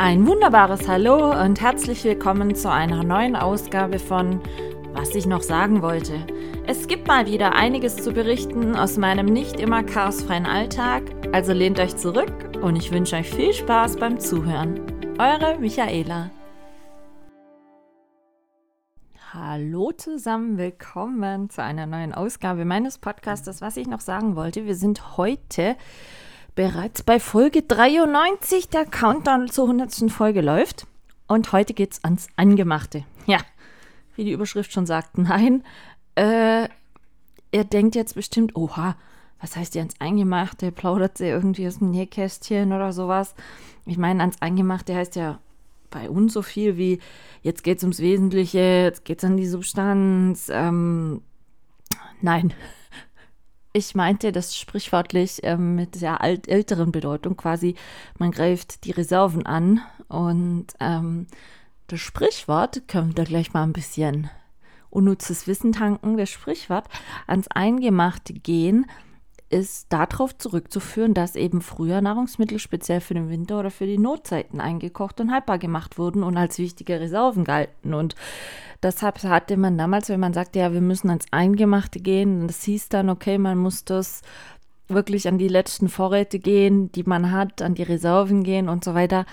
Ein wunderbares Hallo und herzlich willkommen zu einer neuen Ausgabe von Was ich noch sagen wollte. Es gibt mal wieder einiges zu berichten aus meinem nicht immer chaosfreien Alltag, also lehnt euch zurück und ich wünsche euch viel Spaß beim Zuhören. Eure Michaela. Hallo zusammen, willkommen zu einer neuen Ausgabe meines Podcasts. Was ich noch sagen wollte, wir sind heute bereits bei Folge 93. Der Countdown zur 100. Folge läuft. Und heute geht's ans Angemachte. Ja, wie die Überschrift schon sagt, nein. Äh, er denkt jetzt bestimmt, oha, was heißt die ans Eingemachte? Plaudert sie irgendwie aus dem Nähkästchen oder sowas? Ich meine, ans Eingemachte heißt ja bei uns so viel wie, jetzt geht's ums Wesentliche, jetzt geht's an die Substanz. Ähm, nein, ich meinte das sprichwörtlich ähm, mit der alt älteren Bedeutung quasi, man greift die Reserven an und ähm, das Sprichwort, können wir gleich mal ein bisschen unnützes Wissen tanken, das Sprichwort ans Eingemachte gehen ist darauf zurückzuführen, dass eben früher Nahrungsmittel speziell für den Winter oder für die Notzeiten eingekocht und haltbar gemacht wurden und als wichtige Reserven galten. Und deshalb hatte man damals, wenn man sagte, ja, wir müssen ans Eingemachte gehen, das hieß dann, okay, man muss das wirklich an die letzten Vorräte gehen, die man hat, an die Reserven gehen und so weiter.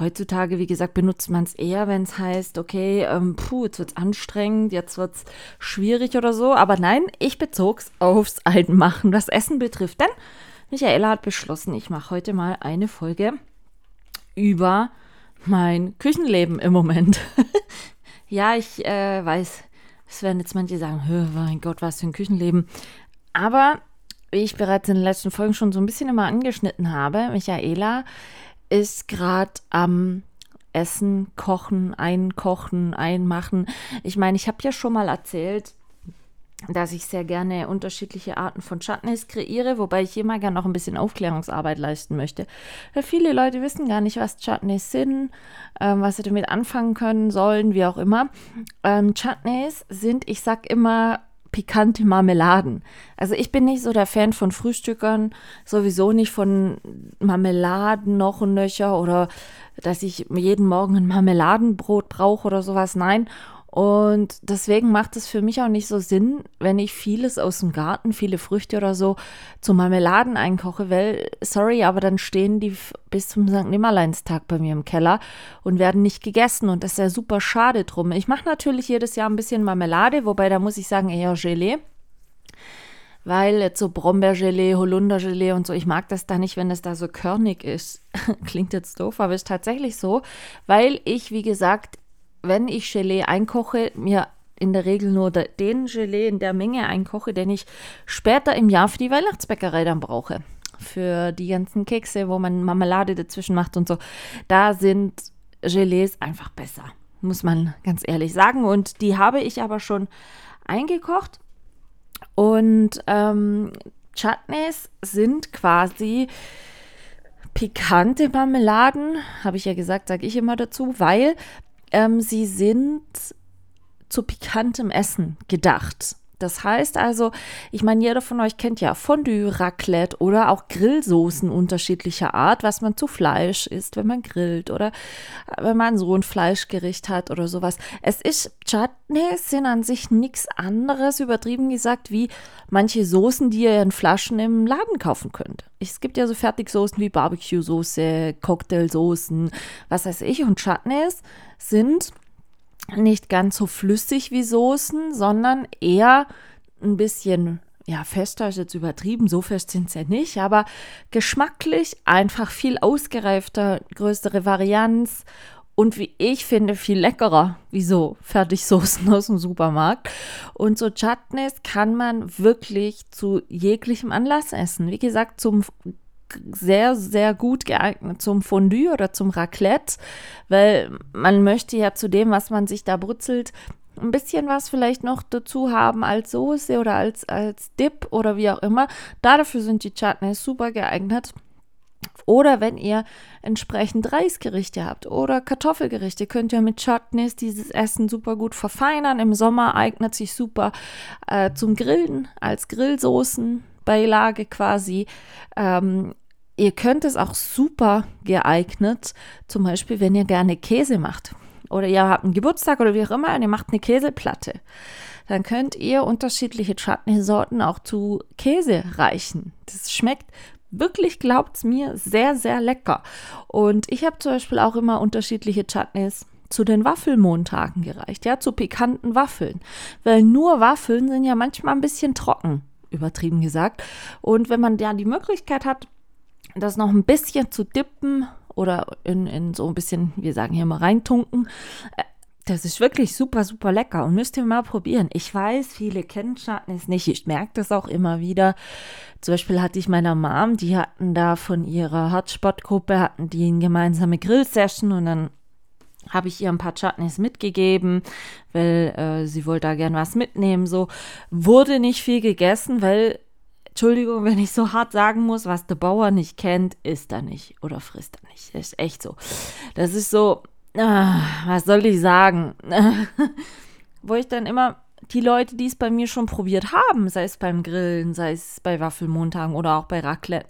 Heutzutage, wie gesagt, benutzt man es eher, wenn es heißt, okay, ähm, puh, jetzt wird es anstrengend, jetzt wird es schwierig oder so. Aber nein, ich bezog es aufs Einmachen, was Essen betrifft. Denn Michaela hat beschlossen, ich mache heute mal eine Folge über mein Küchenleben im Moment. ja, ich äh, weiß, es werden jetzt manche sagen, mein Gott, was für ein Küchenleben. Aber wie ich bereits in den letzten Folgen schon so ein bisschen immer angeschnitten habe, Michaela ist gerade am Essen, Kochen, Einkochen, Einmachen. Ich meine, ich habe ja schon mal erzählt, dass ich sehr gerne unterschiedliche Arten von Chutneys kreiere, wobei ich mal gerne noch ein bisschen Aufklärungsarbeit leisten möchte. Weil viele Leute wissen gar nicht, was Chutneys sind, ähm, was sie damit anfangen können sollen, wie auch immer. Ähm, Chutneys sind, ich sag immer, pikante Marmeladen. Also ich bin nicht so der Fan von Frühstückern, sowieso nicht von Marmeladen noch und nöcher oder dass ich jeden Morgen ein Marmeladenbrot brauche oder sowas. Nein. Und deswegen macht es für mich auch nicht so Sinn, wenn ich vieles aus dem Garten, viele Früchte oder so, zu Marmeladen einkoche, weil, sorry, aber dann stehen die bis zum St. Nimmerleinstag bei mir im Keller und werden nicht gegessen und das ist ja super schade drum. Ich mache natürlich jedes Jahr ein bisschen Marmelade, wobei da muss ich sagen eher Gelee weil jetzt so Brombeergelee, Holundergelee und so, ich mag das da nicht, wenn das da so körnig ist. Klingt jetzt doof, aber ist tatsächlich so, weil ich, wie gesagt, wenn ich Gelee einkoche, mir in der Regel nur den Gelee in der Menge einkoche, den ich später im Jahr für die Weihnachtsbäckerei dann brauche. Für die ganzen Kekse, wo man Marmelade dazwischen macht und so. Da sind Gelees einfach besser, muss man ganz ehrlich sagen. Und die habe ich aber schon eingekocht. Und ähm, Chutneys sind quasi pikante Marmeladen, habe ich ja gesagt, sage ich immer dazu, weil ähm, sie sind zu pikantem Essen gedacht. Das heißt also, ich meine, jeder von euch kennt ja Fondue, Raclette oder auch Grillsoßen unterschiedlicher Art, was man zu Fleisch isst, wenn man grillt oder wenn man so ein Fleischgericht hat oder sowas. Es ist, Chutneys sind an sich nichts anderes, übertrieben gesagt, wie manche Soßen, die ihr in Flaschen im Laden kaufen könnt. Es gibt ja so Fertigsoßen wie Barbecue-Soße, Cocktailsoßen, was weiß ich. Und Chutneys sind nicht ganz so flüssig wie Soßen, sondern eher ein bisschen, ja, fester ist jetzt übertrieben, so fest sind sie ja nicht, aber geschmacklich einfach viel ausgereifter, größere Varianz und wie ich finde, viel leckerer wie so Fertigsoßen aus dem Supermarkt. Und so Chutneys kann man wirklich zu jeglichem Anlass essen. Wie gesagt, zum sehr, sehr gut geeignet zum Fondue oder zum Raclette, weil man möchte ja zu dem, was man sich da brutzelt, ein bisschen was vielleicht noch dazu haben als Soße oder als, als Dip oder wie auch immer. dafür sind die Chutneys super geeignet. Oder wenn ihr entsprechend Reisgerichte habt oder Kartoffelgerichte, könnt ihr mit Chutneys dieses Essen super gut verfeinern. Im Sommer eignet sich super äh, zum Grillen als Grillsoßen. Beilage quasi. Ähm, ihr könnt es auch super geeignet, zum Beispiel, wenn ihr gerne Käse macht. Oder ihr habt einen Geburtstag oder wie auch immer und ihr macht eine Käseplatte. Dann könnt ihr unterschiedliche Chutney-Sorten auch zu Käse reichen. Das schmeckt wirklich, glaubt es mir, sehr, sehr lecker. Und ich habe zum Beispiel auch immer unterschiedliche Chutneys zu den Waffelmontagen gereicht, ja, zu pikanten Waffeln. Weil nur Waffeln sind ja manchmal ein bisschen trocken, übertrieben gesagt. Und wenn man ja die Möglichkeit hat, das noch ein bisschen zu dippen oder in, in so ein bisschen, wir sagen hier mal reintunken, äh, das ist wirklich super, super lecker und müsst ihr mal probieren. Ich weiß, viele kennen Chutneys nicht. Ich merke das auch immer wieder. Zum Beispiel hatte ich meiner Mom, die hatten da von ihrer Hotspot-Gruppe, hatten die eine gemeinsame Grill-Session und dann habe ich ihr ein paar Chutneys mitgegeben, weil äh, sie wollte da gern was mitnehmen. So wurde nicht viel gegessen, weil, Entschuldigung, wenn ich so hart sagen muss, was der Bauer nicht kennt, isst er nicht oder frisst er nicht. Das ist echt so. Das ist so, ah, was soll ich sagen? Wo ich dann immer die Leute, die es bei mir schon probiert haben, sei es beim Grillen, sei es bei Waffelmontagen oder auch bei Raclette,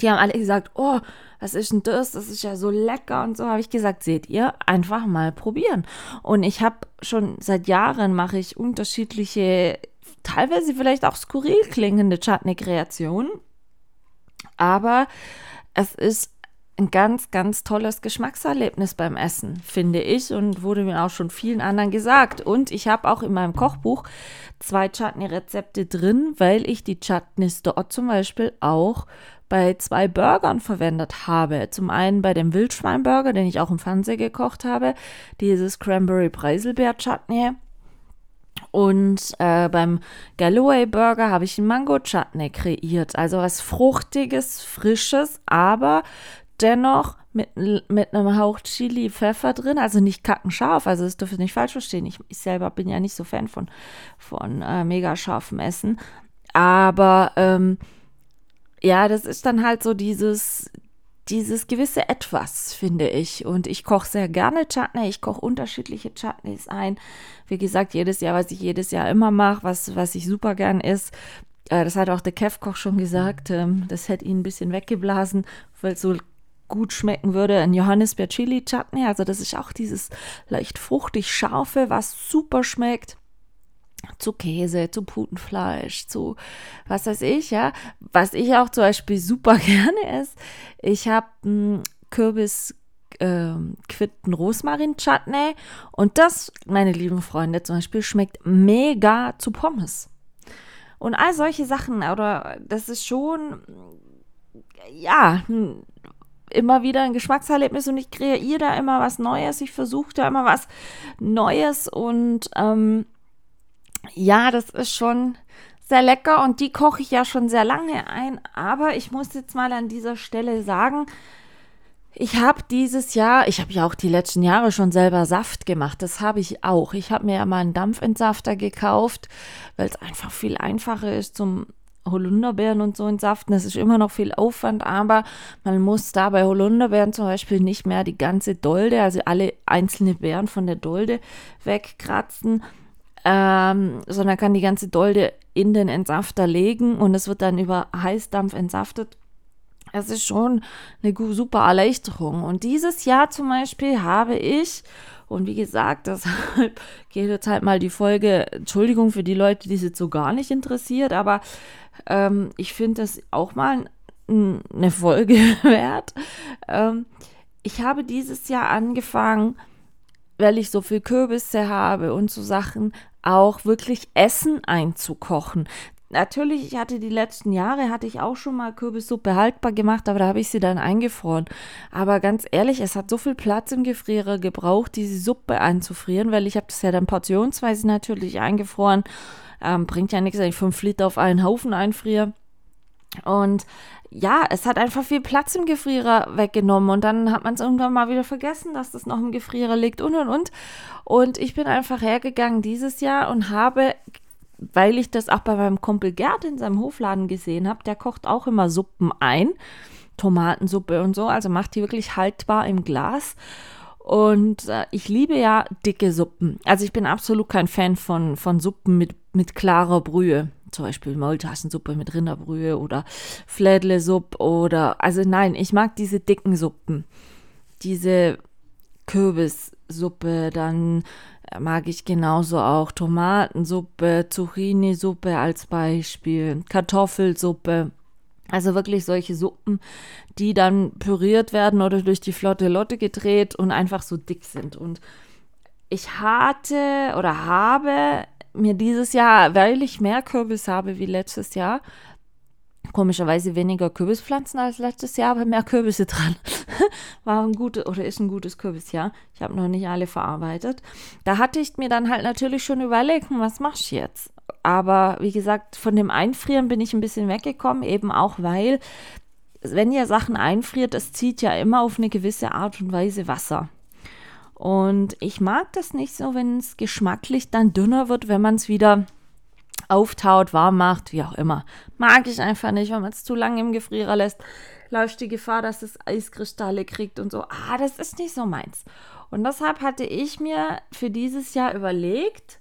die haben alle gesagt, oh, was ist denn das? Das ist ja so lecker und so habe ich gesagt, seht ihr, einfach mal probieren. Und ich habe schon seit Jahren mache ich unterschiedliche, teilweise vielleicht auch skurril klingende Chutney-Kreationen, aber es ist ein ganz, ganz tolles Geschmackserlebnis beim Essen, finde ich, und wurde mir auch schon vielen anderen gesagt. Und ich habe auch in meinem Kochbuch zwei Chutney-Rezepte drin, weil ich die Chutneys dort zum Beispiel auch bei zwei Burgern verwendet habe. Zum einen bei dem Wildschweinburger, den ich auch im Fernsehen gekocht habe, dieses Cranberry Preiselbeer Chutney. Und äh, beim Galloway Burger habe ich einen Mango Chutney kreiert. Also was Fruchtiges, Frisches, aber dennoch mit, mit einem Hauch Chili, Pfeffer drin, also nicht kackenscharf, also das dürft ihr nicht falsch verstehen. Ich, ich selber bin ja nicht so Fan von, von äh, mega scharfem Essen. Aber ähm, ja, das ist dann halt so dieses, dieses gewisse Etwas, finde ich. Und ich koche sehr gerne Chutney. Ich koche unterschiedliche Chutneys ein. Wie gesagt, jedes Jahr, was ich jedes Jahr immer mache, was, was ich super gern ist. Äh, das hat auch der Kev-Koch schon gesagt. Ähm, das hätte ihn ein bisschen weggeblasen, weil es so gut schmecken würde, ein Johannisbeer Chili Chutney. Also das ist auch dieses leicht fruchtig scharfe, was super schmeckt. Zu Käse, zu Putenfleisch, zu was weiß ich, ja. Was ich auch zum Beispiel super gerne esse. Ich habe hm, Kürbis äh, Quitten Rosmarin Chutney und das, meine lieben Freunde, zum Beispiel schmeckt mega zu Pommes. Und all solche Sachen, oder das ist schon, ja, hm, immer wieder ein Geschmackserlebnis und ich kreiere da immer was Neues. Ich versuche da immer was Neues und ähm, ja, das ist schon sehr lecker und die koche ich ja schon sehr lange ein. Aber ich muss jetzt mal an dieser Stelle sagen, ich habe dieses Jahr, ich habe ja auch die letzten Jahre schon selber Saft gemacht. Das habe ich auch. Ich habe mir ja mal einen Dampfentsafter gekauft, weil es einfach viel einfacher ist zum Holunderbeeren und so entsaften. Das ist immer noch viel Aufwand, aber man muss da bei Holunderbeeren zum Beispiel nicht mehr die ganze Dolde, also alle einzelnen Beeren von der Dolde wegkratzen, ähm, sondern kann die ganze Dolde in den Entsafter legen und es wird dann über Heißdampf entsaftet. Es ist schon eine super Erleichterung. Und dieses Jahr zum Beispiel habe ich und wie gesagt, deshalb geht jetzt halt mal die Folge, Entschuldigung für die Leute, die es jetzt so gar nicht interessiert, aber ähm, ich finde das auch mal eine Folge wert. Ähm, ich habe dieses Jahr angefangen, weil ich so viel Kürbisse habe und so Sachen, auch wirklich Essen einzukochen. Natürlich, ich hatte die letzten Jahre, hatte ich auch schon mal Kürbissuppe haltbar gemacht, aber da habe ich sie dann eingefroren. Aber ganz ehrlich, es hat so viel Platz im Gefrierer gebraucht, diese Suppe einzufrieren, weil ich habe das ja dann portionsweise natürlich eingefroren. Ähm, bringt ja nichts, wenn ich fünf Liter auf einen Haufen einfriere. Und ja, es hat einfach viel Platz im Gefrierer weggenommen und dann hat man es irgendwann mal wieder vergessen, dass das noch im Gefrierer liegt und und und. Und ich bin einfach hergegangen dieses Jahr und habe, weil ich das auch bei meinem Kumpel Gerd in seinem Hofladen gesehen habe, der kocht auch immer Suppen ein, Tomatensuppe und so, also macht die wirklich haltbar im Glas. Und äh, ich liebe ja dicke Suppen. Also ich bin absolut kein Fan von, von Suppen mit, mit klarer Brühe. zum Beispiel Maultaschensuppe mit Rinderbrühe oder Flädlesuppe oder, also nein, ich mag diese dicken Suppen. Diese Kürbissuppe, dann mag ich genauso auch Tomatensuppe, Zucchini-Suppe als Beispiel, Kartoffelsuppe. Also wirklich solche Suppen, die dann püriert werden oder durch die flotte Lotte gedreht und einfach so dick sind. Und ich hatte oder habe mir dieses Jahr, weil ich mehr Kürbis habe wie letztes Jahr, komischerweise weniger Kürbispflanzen als letztes Jahr, aber mehr Kürbisse dran. War ein gutes oder ist ein gutes Kürbisjahr. Ich habe noch nicht alle verarbeitet. Da hatte ich mir dann halt natürlich schon überlegt, hm, was machst du jetzt? Aber wie gesagt, von dem Einfrieren bin ich ein bisschen weggekommen, eben auch weil, wenn ihr Sachen einfriert, es zieht ja immer auf eine gewisse Art und Weise Wasser. Und ich mag das nicht so, wenn es geschmacklich dann dünner wird, wenn man es wieder auftaut, warm macht, wie auch immer. Mag ich einfach nicht, wenn man es zu lange im Gefrierer lässt, läuft die Gefahr, dass es Eiskristalle kriegt und so. Ah, das ist nicht so meins. Und deshalb hatte ich mir für dieses Jahr überlegt,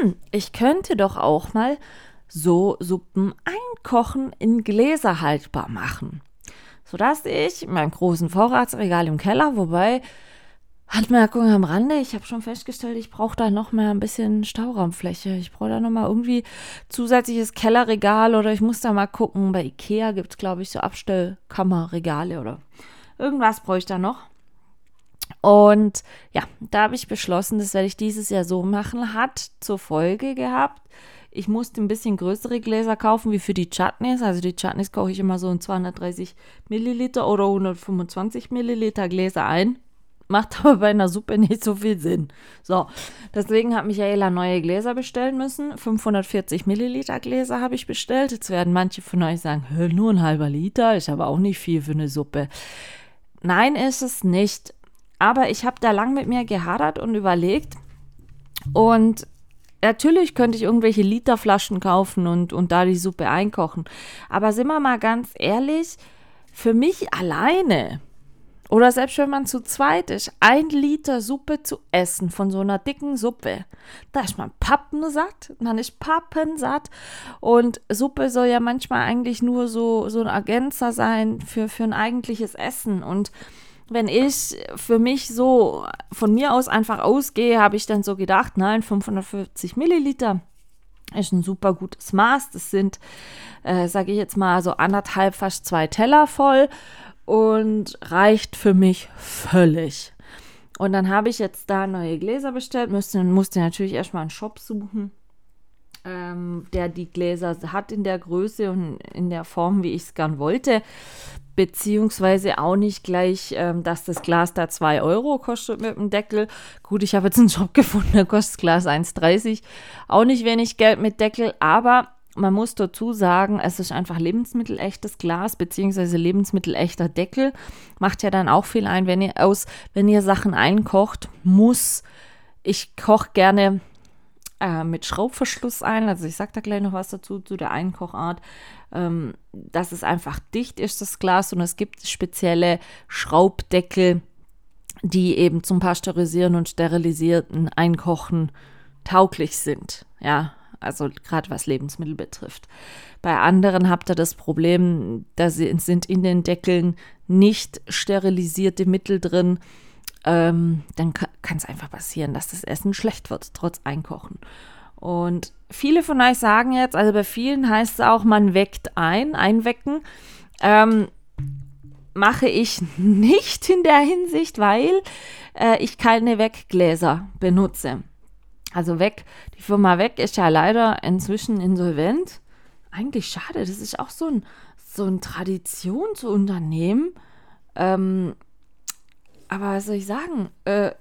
hm, ich könnte doch auch mal so Suppen einkochen in Gläser haltbar machen. Sodass ich in meinem großen Vorratsregal im Keller, wobei Handmerkung am Rande. Ich habe schon festgestellt, ich brauche da noch mal ein bisschen Stauraumfläche. Ich brauche da noch mal irgendwie zusätzliches Kellerregal oder ich muss da mal gucken. Bei Ikea gibt es, glaube ich, so Abstellkammerregale oder irgendwas brauche ich da noch. Und ja, da habe ich beschlossen, das werde ich dieses Jahr so machen. Hat zur Folge gehabt, ich musste ein bisschen größere Gläser kaufen wie für die Chutneys. Also die Chutneys koche ich immer so in 230 Milliliter oder 125 Milliliter Gläser ein macht aber bei einer Suppe nicht so viel Sinn. So, deswegen hat Michaela neue Gläser bestellen müssen. 540 Milliliter Gläser habe ich bestellt. Jetzt werden manche von euch sagen, nur ein halber Liter, ist aber auch nicht viel für eine Suppe. Nein, ist es nicht. Aber ich habe da lang mit mir gehadert und überlegt. Und natürlich könnte ich irgendwelche Literflaschen kaufen und, und da die Suppe einkochen. Aber sind wir mal ganz ehrlich, für mich alleine oder selbst wenn man zu zweit ist, ein Liter Suppe zu essen von so einer dicken Suppe, da ist man pappensatt, man ist pappensatt. Und Suppe soll ja manchmal eigentlich nur so, so ein Ergänzer sein für, für ein eigentliches Essen. Und wenn ich für mich so von mir aus einfach ausgehe, habe ich dann so gedacht, nein, 550 Milliliter ist ein super gutes Maß. Das sind, äh, sage ich jetzt mal, so anderthalb, fast zwei Teller voll und reicht für mich völlig. Und dann habe ich jetzt da neue Gläser bestellt, müsste, musste natürlich erstmal einen Shop suchen, ähm, der die Gläser hat in der Größe und in der Form, wie ich es gern wollte. Beziehungsweise auch nicht gleich, ähm, dass das Glas da 2 Euro kostet mit dem Deckel. Gut, ich habe jetzt einen Shop gefunden, da kostet das Glas 1,30. Auch nicht wenig Geld mit Deckel, aber man muss dazu sagen, es ist einfach lebensmittelechtes Glas beziehungsweise lebensmittelechter Deckel. Macht ja dann auch viel ein, wenn ihr aus, wenn ihr Sachen einkocht, muss. Ich koche gerne äh, mit Schraubverschluss ein. Also ich sage da gleich noch was dazu zu der Einkochart. Ähm, dass es einfach dicht ist, das Glas, und es gibt spezielle Schraubdeckel, die eben zum Pasteurisieren und Sterilisierten Einkochen tauglich sind. Ja, also gerade was Lebensmittel betrifft. Bei anderen habt ihr das Problem, da sind in den Deckeln nicht sterilisierte Mittel drin. Ähm, dann kann es einfach passieren, dass das Essen schlecht wird, trotz Einkochen. Und viele von euch sagen jetzt, also bei vielen heißt es auch, man weckt ein, einwecken. Ähm, mache ich nicht in der Hinsicht, weil äh, ich keine Weggläser benutze. Also weg, die Firma weg ist ja leider inzwischen insolvent. Eigentlich schade, das ist auch so ein, so ein Traditionsunternehmen. Ähm, aber was soll ich sagen? Äh,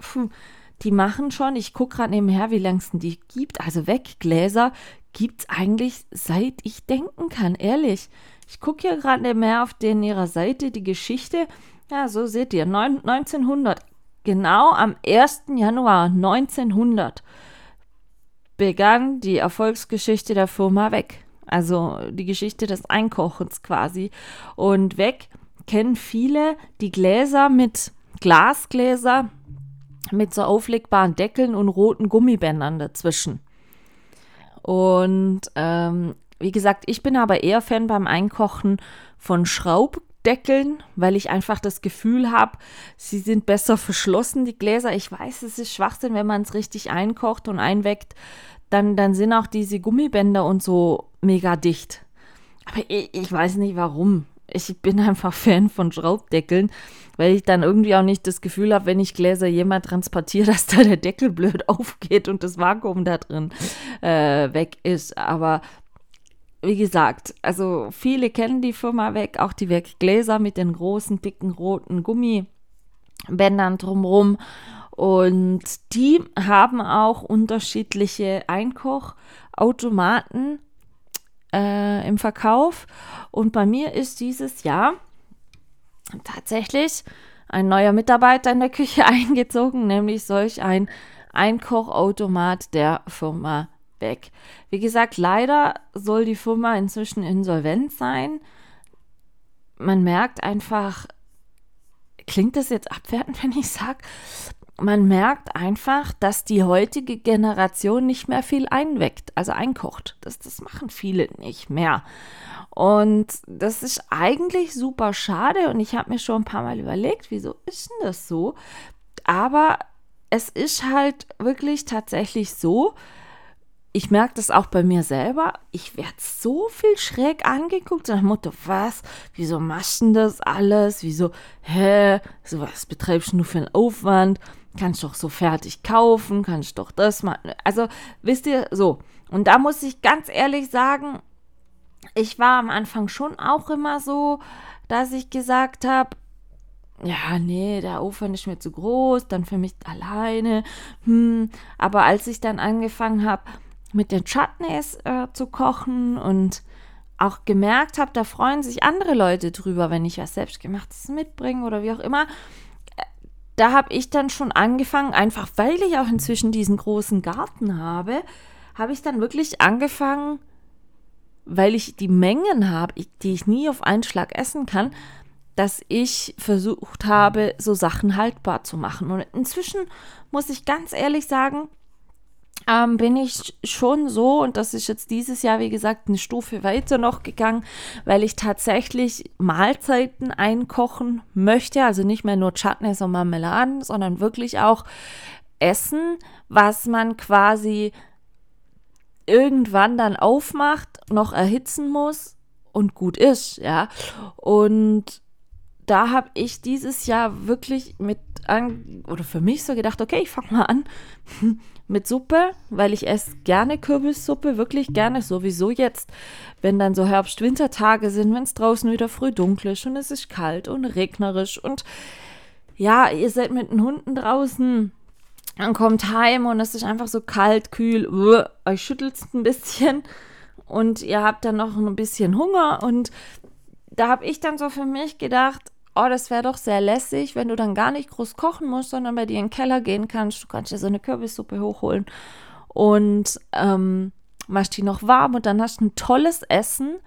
die machen schon, ich gucke gerade nebenher, wie lange es die gibt. Also Weggläser gibt es eigentlich seit ich denken kann, ehrlich. Ich gucke hier gerade nebenher auf den ihrer Seite die Geschichte. Ja, so seht ihr, 1900. Genau am 1. Januar 1900 begann die Erfolgsgeschichte der Firma weg. Also die Geschichte des Einkochens quasi. Und weg kennen viele die Gläser mit Glasgläser mit so auflegbaren Deckeln und roten Gummibändern dazwischen. Und ähm, wie gesagt, ich bin aber eher Fan beim Einkochen von Schraubdeckeln, weil ich einfach das Gefühl habe, sie sind besser verschlossen, die Gläser. Ich weiß, es ist Schwachsinn, wenn man es richtig einkocht und einweckt, dann, dann sind auch diese Gummibänder und so mega dicht. Aber ich, ich weiß nicht warum. Ich bin einfach Fan von Schraubdeckeln, weil ich dann irgendwie auch nicht das Gefühl habe, wenn ich Gläser jemand transportiere, dass da der Deckel blöd aufgeht und das Vakuum da drin äh, weg ist. Aber wie gesagt, also viele kennen die Firma weg, auch die Weggläser mit den großen, dicken, roten Gummibändern drumherum. Und die haben auch unterschiedliche Einkochautomaten äh, im Verkauf. Und bei mir ist dieses Jahr tatsächlich ein neuer Mitarbeiter in der Küche eingezogen, nämlich solch ein Einkochautomat der Firma weg. Wie gesagt, leider soll die Firma inzwischen insolvent sein. Man merkt einfach, klingt das jetzt abwertend, wenn ich sage, man merkt einfach, dass die heutige Generation nicht mehr viel einweckt, also einkocht. Das, das machen viele nicht mehr. Und das ist eigentlich super schade und ich habe mir schon ein paar Mal überlegt, wieso ist denn das so? Aber es ist halt wirklich tatsächlich so, ich merke das auch bei mir selber. Ich werde so viel schräg angeguckt. Nach Motto, was? Wieso machst du das alles? Wieso, hä? So was betreibst du nur für einen Aufwand? Kannst doch so fertig kaufen, kannst doch das machen. Also, wisst ihr, so. Und da muss ich ganz ehrlich sagen, ich war am Anfang schon auch immer so, dass ich gesagt habe, ja, nee, der Aufwand ist mir zu groß, dann für mich alleine. Hm. Aber als ich dann angefangen habe, mit den Chutneys äh, zu kochen und auch gemerkt habe, da freuen sich andere Leute drüber, wenn ich was selbstgemachtes mitbringe oder wie auch immer. Äh, da habe ich dann schon angefangen, einfach weil ich auch inzwischen diesen großen Garten habe, habe ich dann wirklich angefangen, weil ich die Mengen habe, die ich nie auf einen Schlag essen kann, dass ich versucht habe, so Sachen haltbar zu machen. Und inzwischen muss ich ganz ehrlich sagen, ähm, bin ich schon so, und das ist jetzt dieses Jahr, wie gesagt, eine Stufe weiter noch gegangen, weil ich tatsächlich Mahlzeiten einkochen möchte, also nicht mehr nur Chutneys und Marmeladen, sondern wirklich auch Essen, was man quasi irgendwann dann aufmacht, noch erhitzen muss und gut ist, ja. Und da habe ich dieses Jahr wirklich mit an, oder für mich so gedacht, okay, ich fange mal an mit Suppe, weil ich esse gerne Kürbissuppe, wirklich gerne, sowieso jetzt, wenn dann so Herbst-Wintertage sind, wenn es draußen wieder früh dunkel ist und es ist kalt und regnerisch und ja, ihr seid mit den Hunden draußen, dann kommt heim und es ist einfach so kalt, kühl, uh, euch schüttelt es ein bisschen und ihr habt dann noch ein bisschen Hunger und da habe ich dann so für mich gedacht, oh, das wäre doch sehr lässig, wenn du dann gar nicht groß kochen musst, sondern bei dir in den Keller gehen kannst. Du kannst dir so eine Kürbissuppe hochholen und ähm, machst die noch warm und dann hast du ein tolles Essen,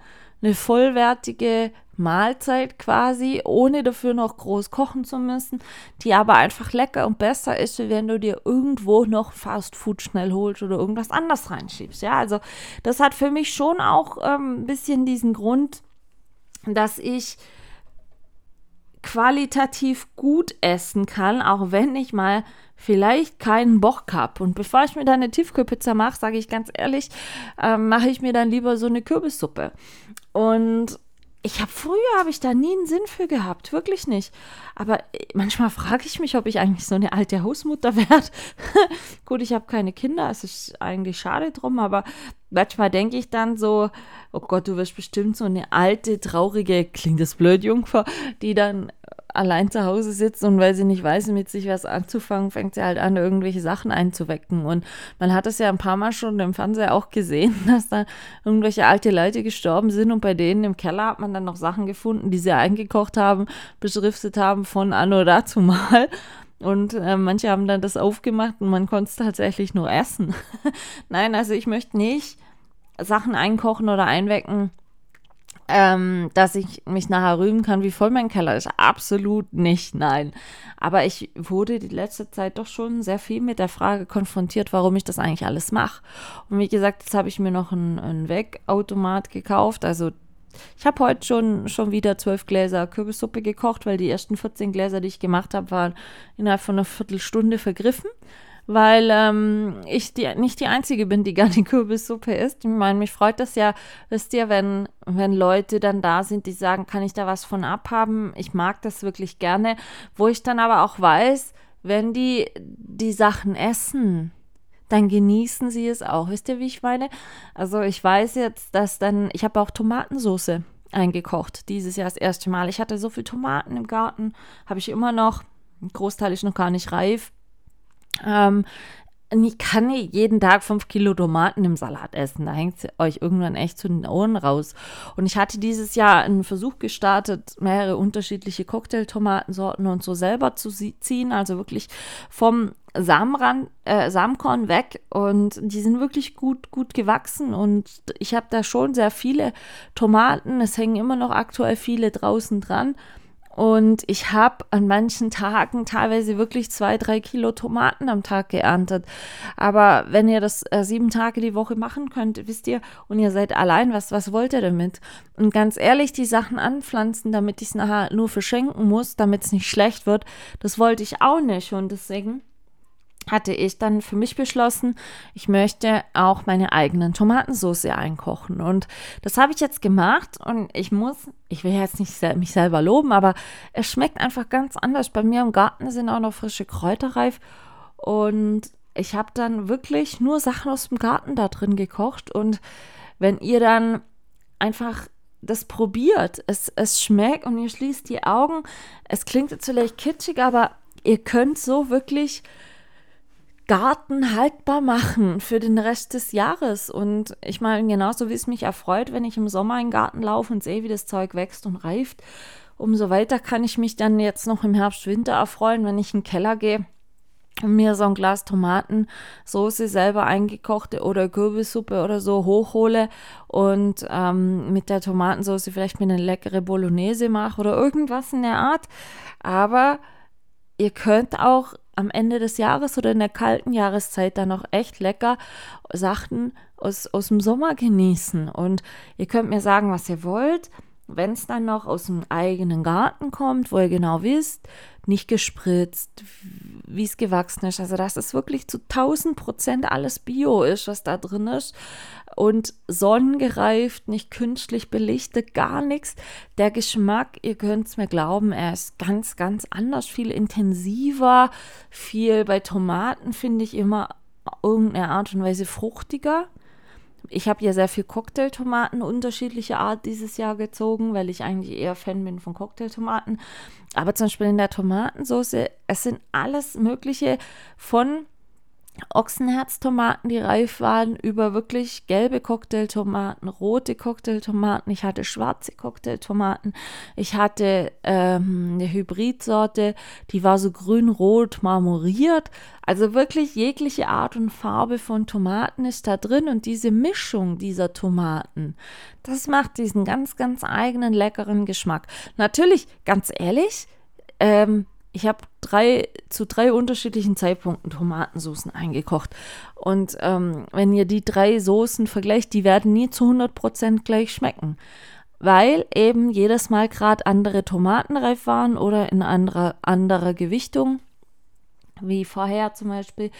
eine vollwertige Mahlzeit quasi, ohne dafür noch groß kochen zu müssen, die aber einfach lecker und besser ist, wenn du dir irgendwo noch Fast Food schnell holst oder irgendwas anderes reinschiebst. Ja, also das hat für mich schon auch ähm, ein bisschen diesen Grund, dass ich qualitativ gut essen kann, auch wenn ich mal vielleicht keinen Bock habe. Und bevor ich mir dann eine Tiefkühlpizza mache, sage ich ganz ehrlich, äh, mache ich mir dann lieber so eine Kürbissuppe. Und ich habe früher habe ich da nie einen Sinn für gehabt, wirklich nicht. Aber äh, manchmal frage ich mich, ob ich eigentlich so eine alte Hausmutter werde. Gut, ich habe keine Kinder, es ist eigentlich schade drum, aber manchmal denke ich dann so, oh Gott, du wirst bestimmt so eine alte, traurige, klingt das blöd, Jungfer, die dann allein zu Hause sitzt und weil sie nicht weiß, mit sich was anzufangen, fängt sie halt an, irgendwelche Sachen einzuwecken. Und man hat es ja ein paar Mal schon im Fernseher auch gesehen, dass da irgendwelche alte Leute gestorben sind und bei denen im Keller hat man dann noch Sachen gefunden, die sie eingekocht haben, beschriftet haben von Anno dazu mal. Und äh, manche haben dann das aufgemacht und man konnte es tatsächlich nur essen. Nein, also ich möchte nicht Sachen einkochen oder einwecken, ähm, dass ich mich nachher rühmen kann, wie voll mein Keller ist. Absolut nicht, nein. Aber ich wurde die letzte Zeit doch schon sehr viel mit der Frage konfrontiert, warum ich das eigentlich alles mache. Und wie gesagt, jetzt habe ich mir noch einen, einen Wegautomat gekauft. Also ich habe heute schon, schon wieder zwölf Gläser Kürbissuppe gekocht, weil die ersten 14 Gläser, die ich gemacht habe, waren innerhalb von einer Viertelstunde vergriffen weil ähm, ich die, nicht die Einzige bin, die gerne Kürbissuppe isst. Ich meine, mich freut das ja, wisst ihr, wenn, wenn Leute dann da sind, die sagen, kann ich da was von abhaben? Ich mag das wirklich gerne. Wo ich dann aber auch weiß, wenn die die Sachen essen, dann genießen sie es auch. Wisst ihr, wie ich meine? Also ich weiß jetzt, dass dann, ich habe auch Tomatensauce eingekocht, dieses Jahr das erste Mal. Ich hatte so viel Tomaten im Garten, habe ich immer noch. Ein Großteil ist noch gar nicht reif. Ähm, ich kann nicht jeden Tag fünf Kilo Tomaten im Salat essen. Da hängt euch irgendwann echt zu den Ohren raus. Und ich hatte dieses Jahr einen Versuch gestartet, mehrere unterschiedliche Cocktailtomatensorten und so selber zu ziehen. Also wirklich vom Samenrand, äh, Samenkorn weg. Und die sind wirklich gut, gut gewachsen. Und ich habe da schon sehr viele Tomaten. Es hängen immer noch aktuell viele draußen dran. Und ich habe an manchen Tagen teilweise wirklich zwei, drei Kilo Tomaten am Tag geerntet. Aber wenn ihr das äh, sieben Tage die Woche machen könnt, wisst ihr, und ihr seid allein, was, was wollt ihr damit? Und ganz ehrlich, die Sachen anpflanzen, damit ich es nachher nur verschenken muss, damit es nicht schlecht wird, das wollte ich auch nicht. Und deswegen hatte ich dann für mich beschlossen, ich möchte auch meine eigenen Tomatensauce einkochen. Und das habe ich jetzt gemacht und ich muss, ich will jetzt nicht mich selber loben, aber es schmeckt einfach ganz anders. Bei mir im Garten sind auch noch frische Kräuter reif und ich habe dann wirklich nur Sachen aus dem Garten da drin gekocht. Und wenn ihr dann einfach das probiert, es, es schmeckt und ihr schließt die Augen, es klingt jetzt vielleicht kitschig, aber ihr könnt so wirklich Garten haltbar machen für den Rest des Jahres. Und ich meine, genauso wie es mich erfreut, wenn ich im Sommer in den Garten laufe und sehe, wie das Zeug wächst und reift, umso weiter kann ich mich dann jetzt noch im Herbst, Winter erfreuen, wenn ich in den Keller gehe und mir so ein Glas Tomatensoße selber eingekochte oder Kürbissuppe oder so hochhole und ähm, mit der Tomatensoße vielleicht mir eine leckere Bolognese mache oder irgendwas in der Art. Aber ihr könnt auch am Ende des Jahres oder in der kalten Jahreszeit dann noch echt lecker Sachen aus, aus dem Sommer genießen. Und ihr könnt mir sagen, was ihr wollt. Wenn es dann noch aus dem eigenen Garten kommt, wo ihr genau wisst, nicht gespritzt, wie es gewachsen ist. Also, dass es wirklich zu 1000 Prozent alles Bio ist, was da drin ist. Und sonnengereift, nicht künstlich belichtet, gar nichts. Der Geschmack, ihr könnt es mir glauben, er ist ganz, ganz anders, viel intensiver. Viel bei Tomaten finde ich immer irgendeine Art und Weise fruchtiger. Ich habe ja sehr viel Cocktailtomaten unterschiedlicher Art dieses Jahr gezogen, weil ich eigentlich eher Fan bin von Cocktailtomaten. Aber zum Beispiel in der Tomatensauce, es sind alles Mögliche von Ochsenherztomaten, die reif waren, über wirklich gelbe Cocktailtomaten, rote Cocktailtomaten. Ich hatte schwarze Cocktailtomaten. Ich hatte ähm, eine Hybridsorte, die war so grün-rot marmoriert. Also wirklich jegliche Art und Farbe von Tomaten ist da drin und diese Mischung dieser Tomaten, das macht diesen ganz, ganz eigenen leckeren Geschmack. Natürlich, ganz ehrlich, ähm, ich habe drei zu drei unterschiedlichen Zeitpunkten Tomatensoßen eingekocht. Und ähm, wenn ihr die drei Soßen vergleicht, die werden nie zu 100% gleich schmecken. Weil eben jedes Mal gerade andere Tomaten reif waren oder in anderer, anderer Gewichtung, wie vorher zum Beispiel.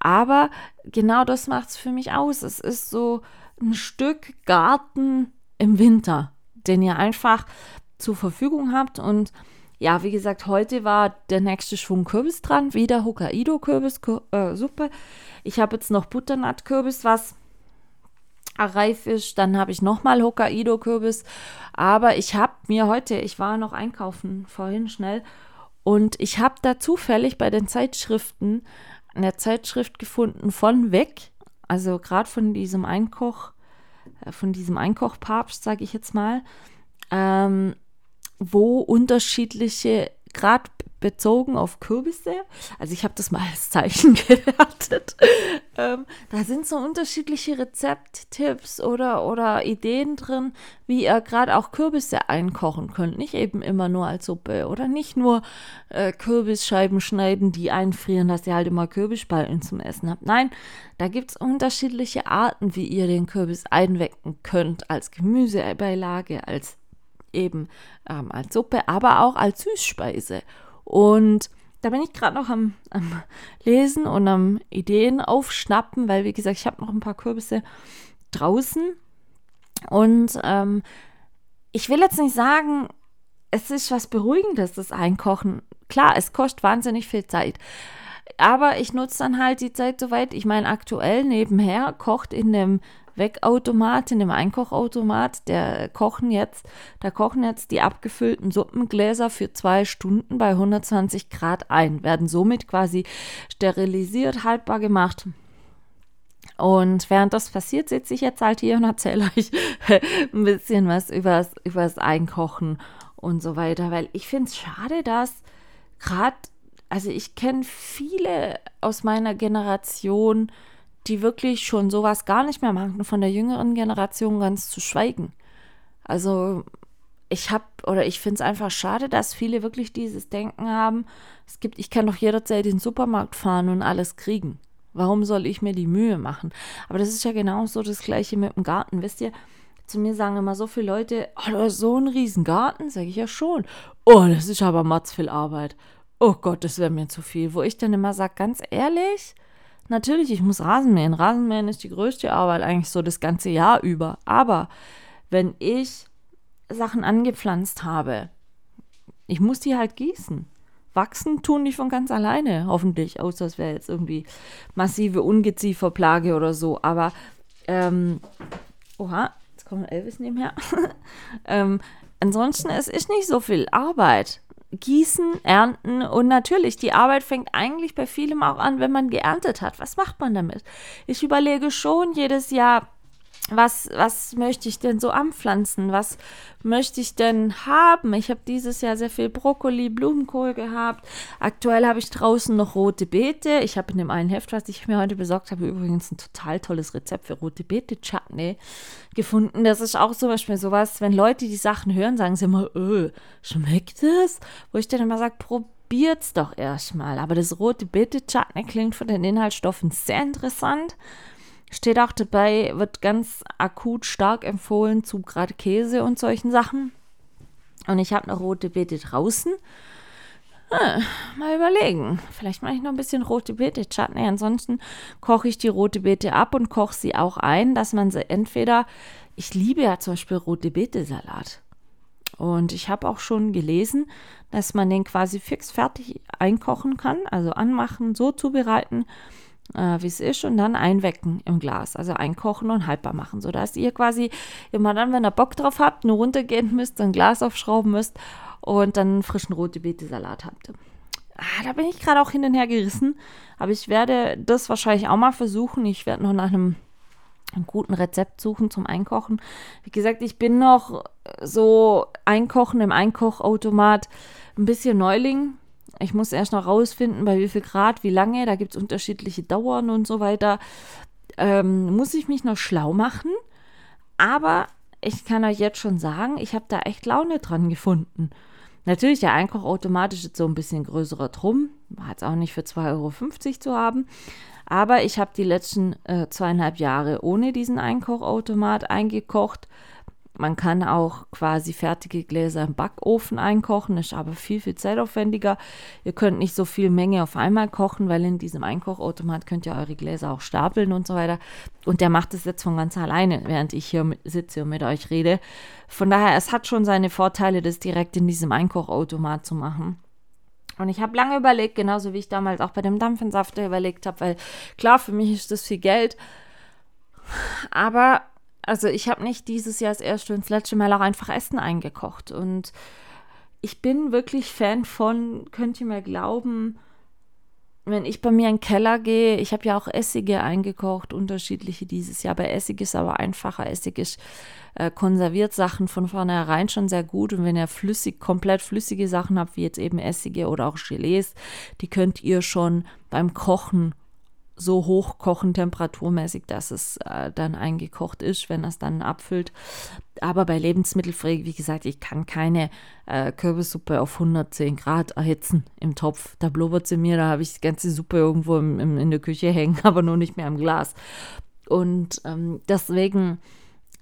Aber genau das macht es für mich aus. Es ist so ein Stück Garten im Winter, den ihr einfach zur Verfügung habt und ja, wie gesagt, heute war der nächste Schwung Kürbis dran, wieder Hokkaido-Kürbis-Suppe. Äh, ich habe jetzt noch Butternut-Kürbis, was reif ist. Dann habe ich nochmal Hokkaido-Kürbis. Aber ich habe mir heute, ich war noch einkaufen vorhin schnell, und ich habe da zufällig bei den Zeitschriften eine Zeitschrift gefunden von Weg, also gerade von diesem Einkoch, äh, von diesem Einkochpapst, sage ich jetzt mal. Ähm, wo unterschiedliche, gerade bezogen auf Kürbisse. Also ich habe das mal als Zeichen gewertet. Ähm, da sind so unterschiedliche Rezepttipps oder, oder Ideen drin, wie ihr gerade auch Kürbisse einkochen könnt. Nicht eben immer nur als Suppe oder nicht nur äh, Kürbisscheiben schneiden, die einfrieren, dass ihr halt immer Kürbisspalten zum Essen habt. Nein, da gibt es unterschiedliche Arten, wie ihr den Kürbis einwecken könnt. Als Gemüsebeilage, als eben ähm, als Suppe, aber auch als Süßspeise. Und da bin ich gerade noch am, am, Lesen und am Ideen aufschnappen, weil, wie gesagt, ich habe noch ein paar Kürbisse draußen. Und ähm, ich will jetzt nicht sagen, es ist was Beruhigendes, das Einkochen. Klar, es kostet wahnsinnig viel Zeit. Aber ich nutze dann halt die Zeit soweit. Ich meine, aktuell nebenher kocht in dem Wegautomat, in dem Einkochautomat, der kochen jetzt, da kochen jetzt die abgefüllten Suppengläser für zwei Stunden bei 120 Grad ein, werden somit quasi sterilisiert, haltbar gemacht. Und während das passiert, sitze ich jetzt halt hier und erzähle euch ein bisschen was übers, übers Einkochen und so weiter, weil ich finde es schade, dass gerade, also ich kenne viele aus meiner Generation, die wirklich schon sowas gar nicht mehr machen, von der jüngeren Generation ganz zu schweigen. Also ich habe oder ich finde es einfach schade, dass viele wirklich dieses Denken haben, es gibt, ich kann doch jederzeit in den Supermarkt fahren und alles kriegen. Warum soll ich mir die Mühe machen? Aber das ist ja genauso das gleiche mit dem Garten. Wisst ihr, zu mir sagen immer so viele Leute, oh, du hast so einen riesen Garten, sage ich ja schon. Oh, das ist aber matz viel Arbeit. Oh Gott, das wäre mir zu viel. Wo ich dann immer sage, ganz ehrlich, Natürlich, ich muss Rasen mähen. Rasenmähen ist die größte Arbeit eigentlich so das ganze Jahr über. Aber wenn ich Sachen angepflanzt habe, ich muss die halt gießen. Wachsen tun die von ganz alleine, hoffentlich, außer es wäre jetzt irgendwie massive Ungezieferplage oder so. Aber, ähm, oha, jetzt kommt Elvis nebenher. ähm, ansonsten, es ist nicht so viel Arbeit. Gießen, Ernten und natürlich, die Arbeit fängt eigentlich bei vielem auch an, wenn man geerntet hat. Was macht man damit? Ich überlege schon jedes Jahr, was, was möchte ich denn so anpflanzen? Was möchte ich denn haben? Ich habe dieses Jahr sehr viel Brokkoli, Blumenkohl gehabt. Aktuell habe ich draußen noch rote Beete. Ich habe in dem einen Heft, was ich mir heute besorgt habe, übrigens ein total tolles Rezept für rote Beete Chutney gefunden. Das ist auch zum Beispiel sowas, wenn Leute die Sachen hören, sagen sie immer, öh, schmeckt es? Wo ich dann immer sage, probiert's doch erstmal. Aber das rote Beete Chutney klingt von den Inhaltsstoffen sehr interessant. Steht auch dabei, wird ganz akut stark empfohlen zu gerade Käse und solchen Sachen. Und ich habe noch rote Beete draußen. Hm, mal überlegen. Vielleicht mache ich noch ein bisschen rote Beete Chutney. Ansonsten koche ich die rote Beete ab und koche sie auch ein, dass man sie entweder. Ich liebe ja zum Beispiel rote Beete Salat. Und ich habe auch schon gelesen, dass man den quasi fix fertig einkochen kann, also anmachen, so zubereiten äh, wie es ist, und dann einwecken im Glas. Also einkochen und haltbar machen, sodass ihr quasi immer dann, wenn ihr Bock drauf habt, nur runtergehen müsst, ein Glas aufschrauben müsst und dann einen frischen rote Beete-Salat habt. Ah, da bin ich gerade auch hin und her gerissen. Aber ich werde das wahrscheinlich auch mal versuchen. Ich werde noch nach einem, einem guten Rezept suchen zum Einkochen. Wie gesagt, ich bin noch so Einkochen im Einkochautomat ein bisschen Neuling. Ich muss erst noch rausfinden, bei wie viel Grad, wie lange, da gibt es unterschiedliche Dauern und so weiter. Ähm, muss ich mich noch schlau machen. Aber ich kann euch jetzt schon sagen, ich habe da echt Laune dran gefunden. Natürlich, der Einkochautomat ist jetzt so ein bisschen größerer Drum. Hat es auch nicht für 2,50 Euro zu haben. Aber ich habe die letzten äh, zweieinhalb Jahre ohne diesen Einkochautomat eingekocht. Man kann auch quasi fertige Gläser im Backofen einkochen, ist aber viel, viel zeitaufwendiger. Ihr könnt nicht so viel Menge auf einmal kochen, weil in diesem Einkochautomat könnt ihr eure Gläser auch stapeln und so weiter. Und der macht es jetzt von ganz alleine, während ich hier sitze und mit euch rede. Von daher, es hat schon seine Vorteile, das direkt in diesem Einkochautomat zu machen. Und ich habe lange überlegt, genauso wie ich damals auch bei dem Dampfensafter überlegt habe, weil klar, für mich ist das viel Geld. Aber also ich habe nicht dieses Jahr das erste und das letzte Mal auch einfach Essen eingekocht. Und ich bin wirklich Fan von, könnt ihr mir glauben, wenn ich bei mir in den Keller gehe, ich habe ja auch Essige eingekocht, unterschiedliche dieses Jahr. Bei Essig ist aber einfacher. Essig ist äh, konserviert Sachen von vornherein schon sehr gut. Und wenn ihr flüssig, komplett flüssige Sachen habt, wie jetzt eben Essige oder auch Gelees, die könnt ihr schon beim Kochen so hoch kochen temperaturmäßig, dass es äh, dann eingekocht ist, wenn es dann abfüllt. Aber bei Lebensmittelpflege, wie gesagt, ich kann keine äh, Kürbissuppe auf 110 Grad erhitzen im Topf. Da blubbert sie mir, da habe ich die ganze Suppe irgendwo im, im, in der Küche hängen, aber nur nicht mehr im Glas. Und ähm, deswegen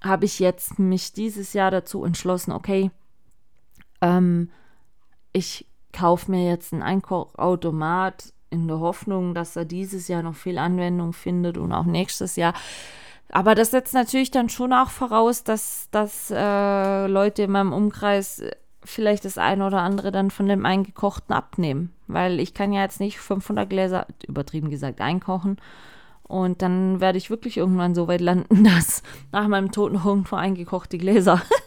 habe ich jetzt mich dieses Jahr dazu entschlossen, okay, ähm, ich kaufe mir jetzt einen Einkochautomat in der Hoffnung, dass er dieses Jahr noch viel Anwendung findet und auch nächstes Jahr. Aber das setzt natürlich dann schon auch voraus, dass, dass äh, Leute in meinem Umkreis vielleicht das eine oder andere dann von dem Eingekochten abnehmen. Weil ich kann ja jetzt nicht 500 Gläser, übertrieben gesagt, einkochen. Und dann werde ich wirklich irgendwann so weit landen, dass nach meinem Tod noch irgendwo eingekochte Gläser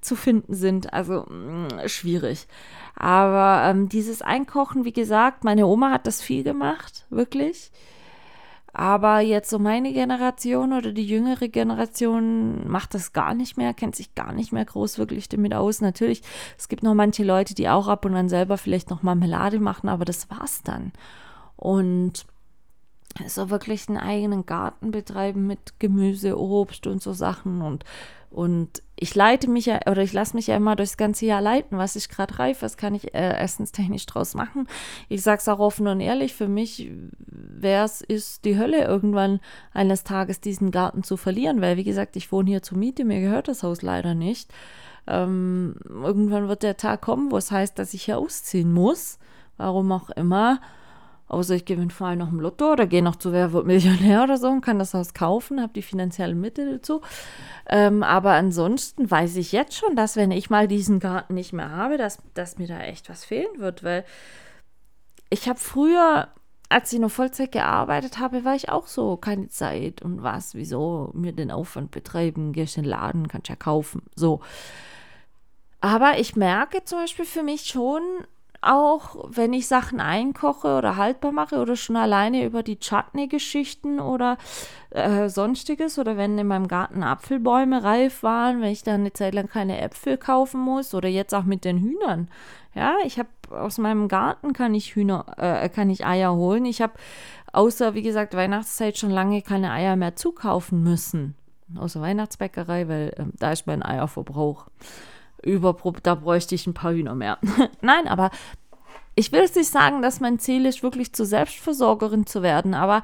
zu finden sind. Also mm, schwierig. Aber ähm, dieses Einkochen, wie gesagt, meine Oma hat das viel gemacht, wirklich. Aber jetzt so meine Generation oder die jüngere Generation macht das gar nicht mehr, kennt sich gar nicht mehr groß wirklich damit aus. Natürlich, es gibt noch manche Leute, die auch ab und an selber vielleicht noch Marmelade machen, aber das war's dann. Und so wirklich einen eigenen Garten betreiben mit Gemüse, Obst und so Sachen und und ich leite mich ja, oder ich lasse mich ja immer durchs ganze Jahr leiten, was ist gerade reif, was kann ich äh, essenstechnisch draus machen. Ich sage es auch offen und ehrlich, für mich wäre es, ist die Hölle, irgendwann eines Tages diesen Garten zu verlieren, weil wie gesagt, ich wohne hier zur Miete, mir gehört das Haus leider nicht. Ähm, irgendwann wird der Tag kommen, wo es heißt, dass ich hier ausziehen muss, warum auch immer. Außer ich gewinne vor allem noch im Lotto oder gehe noch zu Wer wird Millionär oder so und kann das Haus kaufen, habe die finanziellen Mittel dazu. Ähm, aber ansonsten weiß ich jetzt schon, dass wenn ich mal diesen Garten nicht mehr habe, dass, dass mir da echt was fehlen wird, weil ich habe früher, als ich noch Vollzeit gearbeitet habe, war ich auch so, keine Zeit und was, wieso mir den Aufwand betreiben, gehst in den Laden, kannst ja kaufen, so. Aber ich merke zum Beispiel für mich schon, auch wenn ich Sachen einkoche oder haltbar mache oder schon alleine über die Chutney-Geschichten oder äh, sonstiges oder wenn in meinem Garten Apfelbäume reif waren, wenn ich dann eine Zeit lang keine Äpfel kaufen muss oder jetzt auch mit den Hühnern. Ja, ich habe aus meinem Garten kann ich Hühner, äh, kann ich Eier holen. Ich habe außer, wie gesagt, Weihnachtszeit schon lange keine Eier mehr zukaufen müssen. Außer Weihnachtsbäckerei, weil äh, da ist mein Eierverbrauch über, da bräuchte ich ein paar Hühner mehr. Nein, aber ich will es nicht sagen, dass mein Ziel ist, wirklich zur Selbstversorgerin zu werden, aber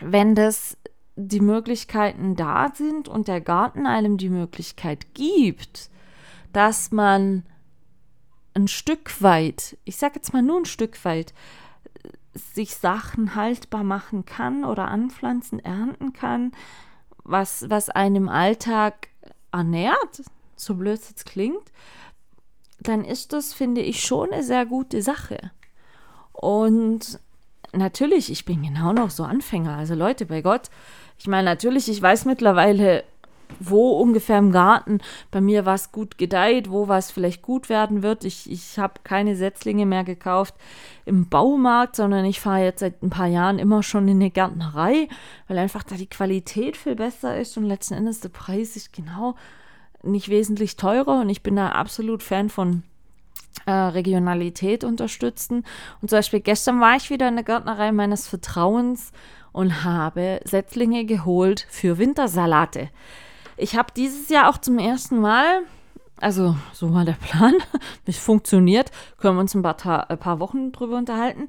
wenn das die Möglichkeiten da sind und der Garten einem die Möglichkeit gibt, dass man ein Stück weit, ich sage jetzt mal nur ein Stück weit, sich Sachen haltbar machen kann oder anpflanzen, ernten kann, was, was einem Alltag ernährt, so blöd es jetzt klingt, dann ist das, finde ich, schon eine sehr gute Sache. Und natürlich, ich bin genau noch so Anfänger. Also Leute, bei Gott, ich meine, natürlich, ich weiß mittlerweile, wo ungefähr im Garten bei mir was gut gedeiht, wo was vielleicht gut werden wird. Ich, ich habe keine Setzlinge mehr gekauft im Baumarkt, sondern ich fahre jetzt seit ein paar Jahren immer schon in eine Gärtnerei, weil einfach da die Qualität viel besser ist und letzten Endes der Preis ist genau nicht wesentlich teurer und ich bin da absolut Fan von äh, Regionalität unterstützen. Und zum Beispiel gestern war ich wieder in der Gärtnerei meines Vertrauens und habe Setzlinge geholt für Wintersalate. Ich habe dieses Jahr auch zum ersten Mal, also so war der Plan, es funktioniert, können wir uns ein paar, ein paar Wochen drüber unterhalten.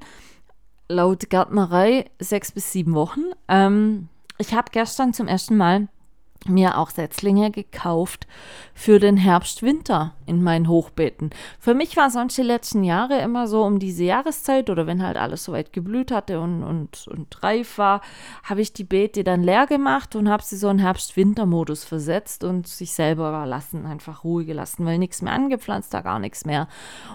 Laut Gärtnerei sechs bis sieben Wochen. Ähm, ich habe gestern zum ersten Mal mir auch Setzlinge gekauft für den Herbst-Winter in meinen Hochbeeten. Für mich war sonst die letzten Jahre immer so um diese Jahreszeit oder wenn halt alles soweit geblüht hatte und, und, und reif war, habe ich die Beete dann leer gemacht und habe sie so in Herbst-Winter-Modus versetzt und sich selber überlassen, einfach Ruhe gelassen, weil nichts mehr angepflanzt, da gar nichts mehr.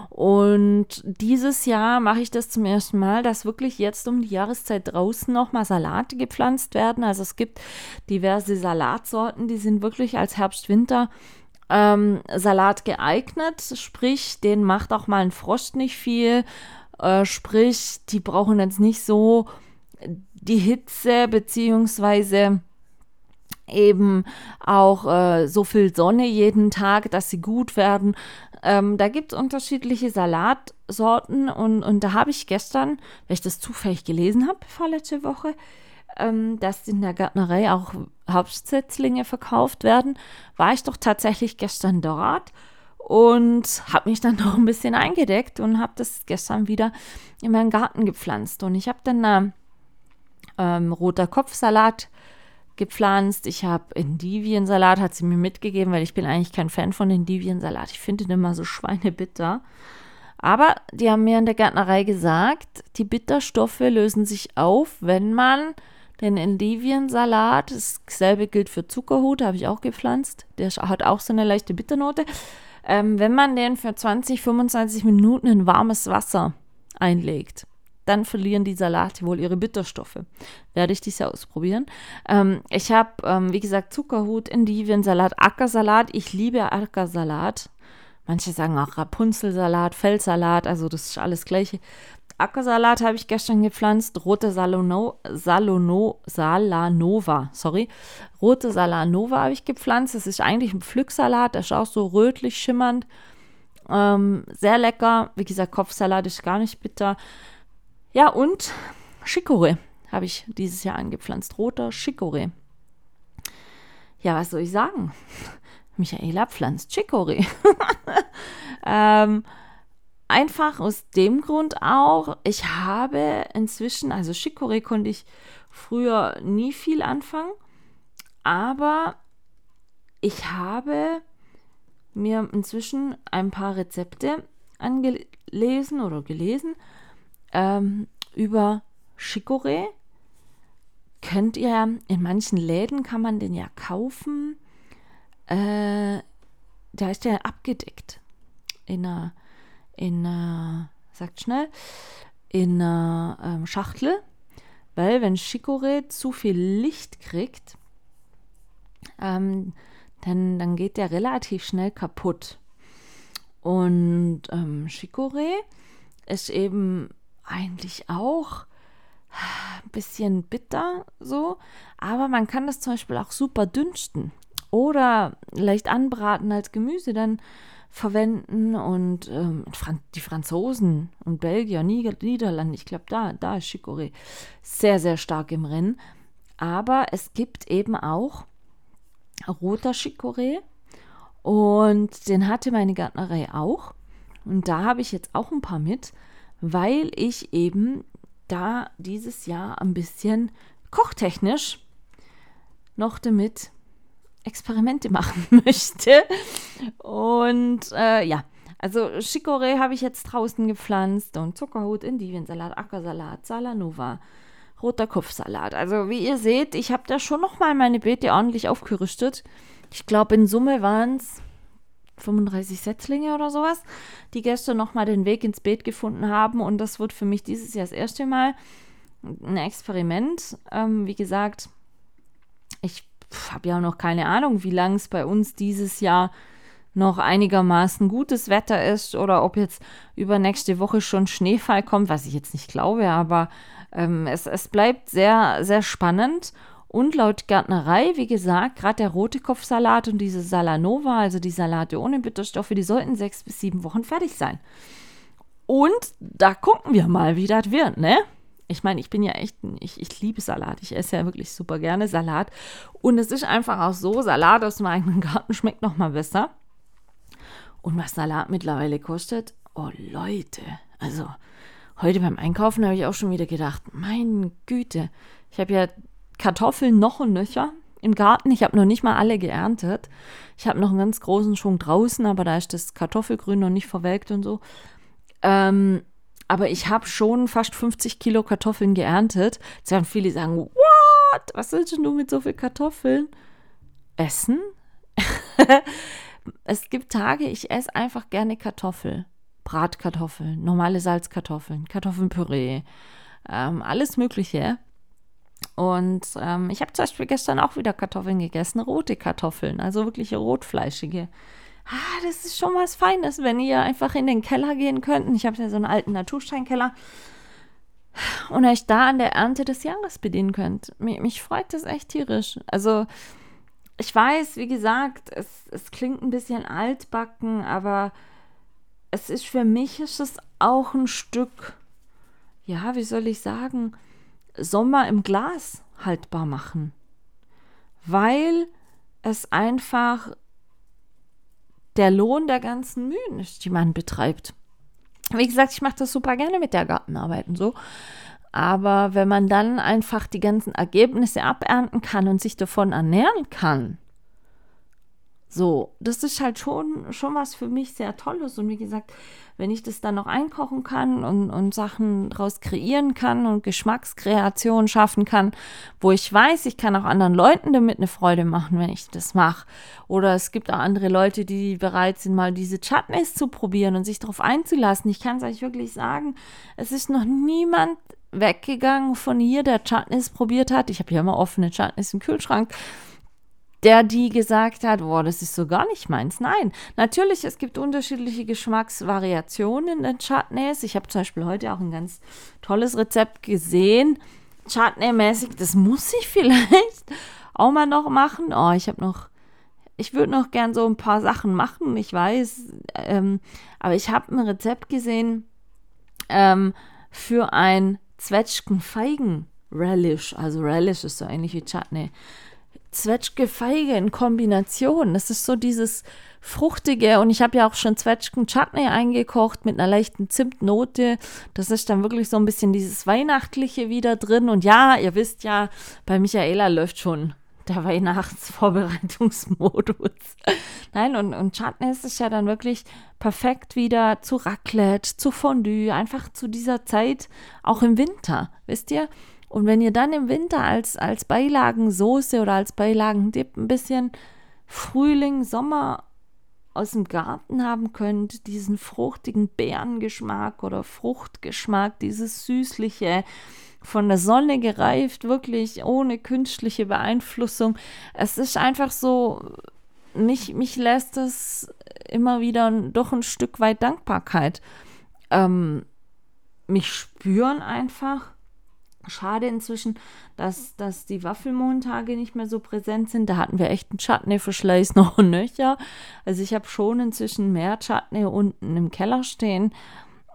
Und dieses Jahr mache ich das zum ersten Mal, dass wirklich jetzt um die Jahreszeit draußen nochmal Salate gepflanzt werden. Also es gibt diverse Salatsorten Sorten, die sind wirklich als Herbst-Winter ähm, Salat geeignet, sprich, den macht auch mal ein Frost nicht viel. Äh, sprich, die brauchen jetzt nicht so die Hitze beziehungsweise eben auch äh, so viel Sonne jeden Tag, dass sie gut werden. Ähm, da gibt es unterschiedliche Salatsorten und, und da habe ich gestern, weil ich das zufällig gelesen habe, vorletzte Woche, ähm, dass in der Gärtnerei auch Hauptsetzlinge verkauft werden, war ich doch tatsächlich gestern dort und habe mich dann noch ein bisschen eingedeckt und habe das gestern wieder in meinen Garten gepflanzt. Und ich habe dann äh, ähm, roter Kopfsalat gepflanzt. Ich habe Endiviensalat, hat sie mir mitgegeben, weil ich bin eigentlich kein Fan von Endiviensalat. Ich finde den immer so schweinebitter. Aber die haben mir in der Gärtnerei gesagt, die Bitterstoffe lösen sich auf, wenn man den Endiviensalat, dasselbe gilt für Zuckerhut, habe ich auch gepflanzt. Der hat auch so eine leichte Bitternote. Ähm, wenn man den für 20, 25 Minuten in warmes Wasser einlegt, dann verlieren die Salate wohl ihre Bitterstoffe. Werde ich dies ja ausprobieren. Ähm, ich habe, ähm, wie gesagt, Zuckerhut, Endiviensalat, Ackersalat. Ich liebe Ackersalat. Manche sagen auch Rapunzelsalat, Feldsalat, also das ist alles gleiche. Ackersalat habe ich gestern gepflanzt, rote Salono, Salono, Salanova, sorry. Rote Salanova habe ich gepflanzt. Das ist eigentlich ein Pflücksalat, der ist auch so rötlich schimmernd. Ähm, sehr lecker. Wie gesagt, Kopfsalat ist gar nicht bitter. Ja, und Chicorée habe ich dieses Jahr angepflanzt. Roter Chicorée. Ja, was soll ich sagen? Michaela pflanzt Chicorée. ähm, Einfach aus dem Grund auch, ich habe inzwischen, also Chicorée konnte ich früher nie viel anfangen, aber ich habe mir inzwischen ein paar Rezepte angelesen oder gelesen ähm, über Chicorée. Könnt ihr, in manchen Läden kann man den ja kaufen. Äh, da ist der abgedeckt in einer in einer, sagt schnell, in einer ähm, Schachtel, weil wenn Chicorée zu viel Licht kriegt, ähm, dann, dann geht der relativ schnell kaputt. Und ähm, Chicorée ist eben eigentlich auch ein bisschen bitter so, aber man kann das zum Beispiel auch super dünsten. Oder leicht anbraten als Gemüse, dann verwenden und ähm, die Franzosen und Belgier, Niederlande, ich glaube, da, da ist Chicorée sehr, sehr stark im Rennen. Aber es gibt eben auch roter Chicorée und den hatte meine Gärtnerei auch. Und da habe ich jetzt auch ein paar mit, weil ich eben da dieses Jahr ein bisschen kochtechnisch noch damit Experimente machen möchte. Und äh, ja, also Chicorée habe ich jetzt draußen gepflanzt und Zuckerhut, Indiensalat, Ackersalat, Salanova, roter Kopfsalat. Also wie ihr seht, ich habe da schon nochmal meine Beete ordentlich aufgerüstet. Ich glaube, in Summe waren es 35 Setzlinge oder sowas, die gestern nochmal den Weg ins Beet gefunden haben. Und das wird für mich dieses Jahr das erste Mal ein Experiment. Ähm, wie gesagt, ich habe ja noch keine Ahnung, wie lange es bei uns dieses Jahr noch einigermaßen gutes Wetter ist oder ob jetzt übernächste Woche schon Schneefall kommt, was ich jetzt nicht glaube, aber ähm, es, es bleibt sehr, sehr spannend. Und laut Gärtnerei, wie gesagt, gerade der rote Kopfsalat und diese Salanova, also die Salate ohne Bitterstoffe, die sollten sechs bis sieben Wochen fertig sein. Und da gucken wir mal, wie das wird, ne? Ich meine, ich bin ja echt, ich, ich liebe Salat. Ich esse ja wirklich super gerne Salat. Und es ist einfach auch so, Salat aus dem eigenen Garten schmeckt noch mal besser. Und was Salat mittlerweile kostet, oh Leute, also heute beim Einkaufen habe ich auch schon wieder gedacht, mein Güte, ich habe ja Kartoffeln noch und nöcher im Garten. Ich habe noch nicht mal alle geerntet. Ich habe noch einen ganz großen Schwung draußen, aber da ist das Kartoffelgrün noch nicht verwelkt und so. Ähm, aber ich habe schon fast 50 Kilo Kartoffeln geerntet. Jetzt werden viele sagen, what? Was willst du mit so viel Kartoffeln? Essen? es gibt Tage, ich esse einfach gerne Kartoffel. Bratkartoffeln, normale Salzkartoffeln, Kartoffelpüree, ähm, alles Mögliche. Und ähm, ich habe zum Beispiel gestern auch wieder Kartoffeln gegessen, rote Kartoffeln, also wirklich rotfleischige. Ah, das ist schon was Feines, wenn ihr einfach in den Keller gehen könnt. Ich habe ja so einen alten Natursteinkeller und euch da an der Ernte des Jahres bedienen könnt. Mich, mich freut das echt tierisch. Also ich weiß, wie gesagt, es, es klingt ein bisschen altbacken, aber es ist für mich ist es auch ein Stück, ja, wie soll ich sagen, Sommer im Glas haltbar machen. Weil es einfach der Lohn der ganzen Mühen ist, die man betreibt. Wie gesagt, ich mache das super gerne mit der Gartenarbeit und so. Aber wenn man dann einfach die ganzen Ergebnisse abernten kann und sich davon ernähren kann, so, das ist halt schon, schon was für mich sehr Tolles. Und wie gesagt, wenn ich das dann noch einkochen kann und, und Sachen daraus kreieren kann und Geschmackskreationen schaffen kann, wo ich weiß, ich kann auch anderen Leuten damit eine Freude machen, wenn ich das mache. Oder es gibt auch andere Leute, die bereit sind, mal diese Chutneys zu probieren und sich darauf einzulassen. Ich kann es euch wirklich sagen, es ist noch niemand weggegangen von hier, der Chutneys probiert hat. Ich habe ja immer offene Chutneys im Kühlschrank der die gesagt hat, boah, das ist so gar nicht meins. Nein, natürlich, es gibt unterschiedliche Geschmacksvariationen in den Chutneys. Ich habe zum Beispiel heute auch ein ganz tolles Rezept gesehen, Chutney-mäßig. Das muss ich vielleicht auch mal noch machen. Oh, ich habe noch, ich würde noch gern so ein paar Sachen machen, ich weiß. Ähm, aber ich habe ein Rezept gesehen ähm, für ein Zwetschgen-Feigen-Relish. Also Relish ist so ähnlich wie Chutney. Zwetschge-Feige in Kombination. Das ist so dieses fruchtige und ich habe ja auch schon Zwetschgen-Chutney eingekocht mit einer leichten Zimtnote. Das ist dann wirklich so ein bisschen dieses Weihnachtliche wieder drin. Und ja, ihr wisst ja, bei Michaela läuft schon der Weihnachtsvorbereitungsmodus. Nein, und, und Chutney ist ja dann wirklich perfekt wieder zu Raclette, zu Fondue, einfach zu dieser Zeit, auch im Winter, wisst ihr? Und wenn ihr dann im Winter als, als Beilagensoße oder als Beilagendip ein bisschen Frühling, Sommer aus dem Garten haben könnt, diesen fruchtigen Beerengeschmack oder Fruchtgeschmack, dieses süßliche, von der Sonne gereift, wirklich ohne künstliche Beeinflussung. Es ist einfach so, mich, mich lässt das immer wieder doch ein Stück weit Dankbarkeit. Ähm, mich spüren einfach Schade inzwischen, dass, dass die Waffelmontage nicht mehr so präsent sind. Da hatten wir echt einen Chutney-Verschleiß noch nöcher. Also ich habe schon inzwischen mehr Chutney unten im Keller stehen.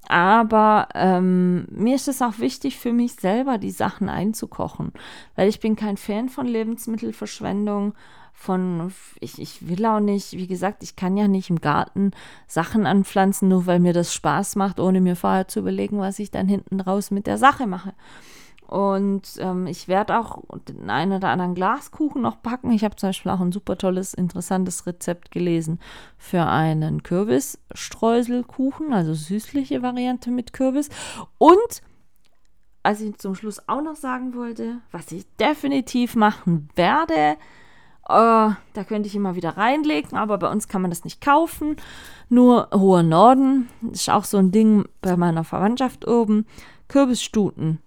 Aber ähm, mir ist es auch wichtig für mich selber, die Sachen einzukochen. Weil ich bin kein Fan von Lebensmittelverschwendung. Von, ich, ich will auch nicht, wie gesagt, ich kann ja nicht im Garten Sachen anpflanzen, nur weil mir das Spaß macht, ohne mir vorher zu überlegen, was ich dann hinten raus mit der Sache mache. Und ähm, ich werde auch den einen oder anderen Glaskuchen noch backen. Ich habe zum Beispiel auch ein super tolles, interessantes Rezept gelesen für einen Kürbisstreuselkuchen, also süßliche Variante mit Kürbis. Und was ich zum Schluss auch noch sagen wollte, was ich definitiv machen werde, Uh, da könnte ich immer wieder reinlegen, aber bei uns kann man das nicht kaufen. Nur Hoher Norden ist auch so ein Ding bei meiner Verwandtschaft oben. Kürbisstuten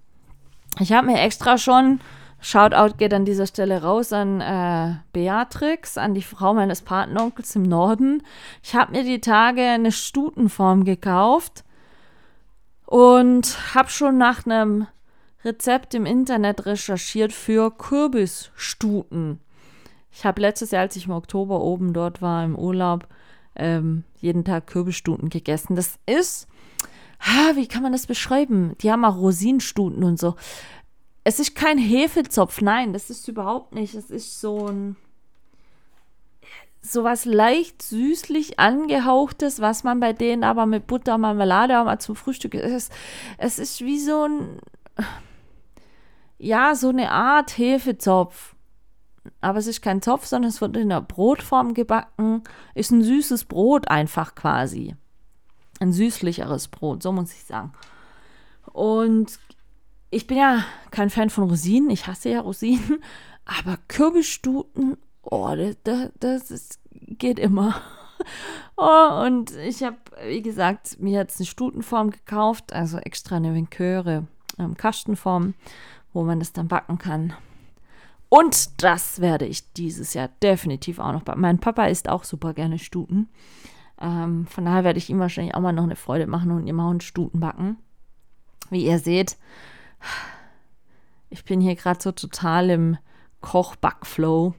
ich habe mir extra schon, Shoutout geht an dieser Stelle raus an äh, Beatrix, an die Frau meines Partneronkels im Norden. Ich habe mir die Tage eine Stutenform gekauft und habe schon nach einem Rezept im Internet recherchiert für Kürbisstuten. Ich habe letztes Jahr, als ich im Oktober oben dort war im Urlaub, ähm, jeden Tag Kürbisstuten gegessen. Das ist ha, wie kann man das beschreiben? Die haben auch Rosinenstuten und so. Es ist kein Hefezopf, nein, das ist überhaupt nicht. Es ist so ein sowas leicht süßlich angehauchtes, was man bei denen aber mit Butter und Marmelade auch mal zum Frühstück isst. Es ist wie so ein ja, so eine Art Hefezopf. Aber es ist kein Zopf, sondern es wird in der Brotform gebacken. Ist ein süßes Brot einfach quasi ein süßlicheres Brot, so muss ich sagen. Und ich bin ja kein Fan von Rosinen, ich hasse ja Rosinen, aber Kürbisstuten, oh, das, das ist, geht immer. Oh, und ich habe, wie gesagt, mir jetzt eine Stutenform gekauft, also extra eine Vinköre ähm, Kastenform, wo man das dann backen kann. Und das werde ich dieses Jahr definitiv auch noch. Mein Papa isst auch super gerne Stuten. Ähm, von daher werde ich ihm wahrscheinlich auch mal noch eine Freude machen und ihm auch einen Stuten backen. Wie ihr seht, ich bin hier gerade so total im Koch-Back-Flow.